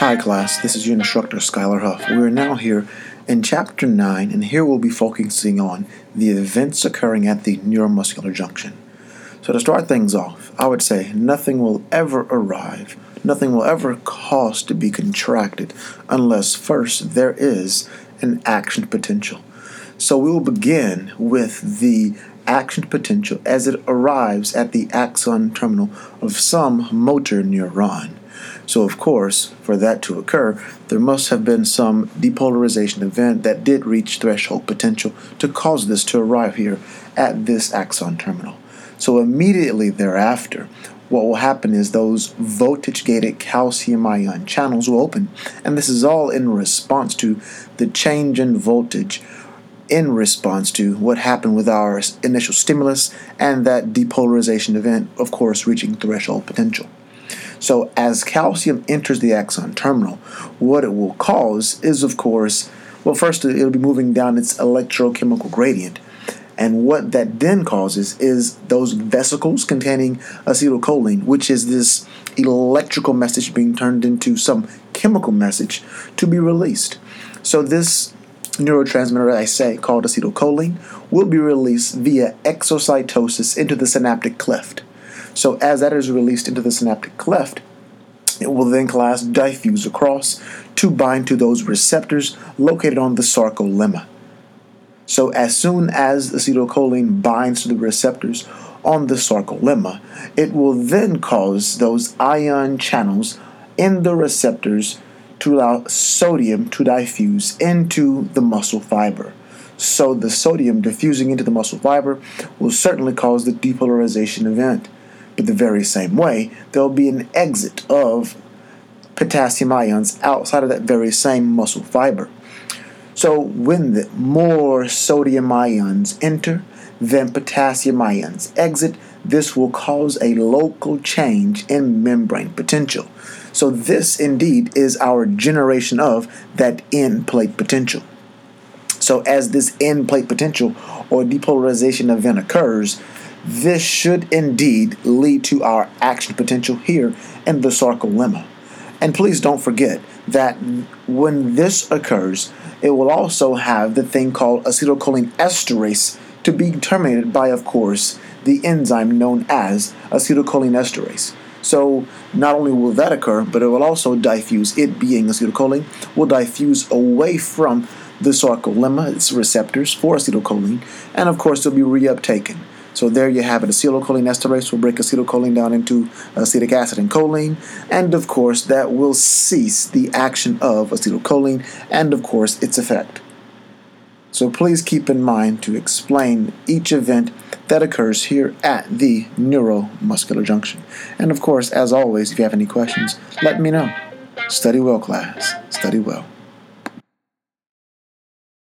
Hi, class. This is your instructor, Skylar Huff. We are now here in Chapter 9, and here we'll be focusing on the events occurring at the neuromuscular junction. So, to start things off, I would say nothing will ever arrive, nothing will ever cause to be contracted unless first there is an action potential. So, we will begin with the action potential as it arrives at the axon terminal of some motor neuron. So, of course, for that to occur, there must have been some depolarization event that did reach threshold potential to cause this to arrive here at this axon terminal. So, immediately thereafter, what will happen is those voltage gated calcium ion channels will open, and this is all in response to the change in voltage in response to what happened with our initial stimulus and that depolarization event, of course, reaching threshold potential. So, as calcium enters the axon terminal, what it will cause is, of course, well, first it'll be moving down its electrochemical gradient. And what that then causes is those vesicles containing acetylcholine, which is this electrical message being turned into some chemical message to be released. So, this neurotransmitter, I say, called acetylcholine, will be released via exocytosis into the synaptic cleft. So as that is released into the synaptic cleft, it will then class diffuse across to bind to those receptors located on the sarcolemma. So as soon as acetylcholine binds to the receptors on the sarcolemma, it will then cause those ion channels in the receptors to allow sodium to diffuse into the muscle fiber. So the sodium diffusing into the muscle fiber will certainly cause the depolarization event. But the very same way, there'll be an exit of potassium ions outside of that very same muscle fiber. So when the more sodium ions enter than potassium ions exit, this will cause a local change in membrane potential. So this indeed is our generation of that end plate potential. So as this end plate potential or depolarization event occurs, this should indeed lead to our action potential here in the sarcolemma. And please don't forget that when this occurs, it will also have the thing called acetylcholine esterase to be terminated by, of course, the enzyme known as acetylcholine esterase. So not only will that occur, but it will also diffuse, it being acetylcholine, will diffuse away from the sarcolemma, its receptors for acetylcholine, and of course it'll be reuptaken. So there you have it. Acetylcholine esterase will break acetylcholine down into acetic acid and choline, and of course that will cease the action of acetylcholine and of course its effect. So please keep in mind to explain each event that occurs here at the neuromuscular junction. And of course, as always, if you have any questions, let me know. Study well, class. Study well.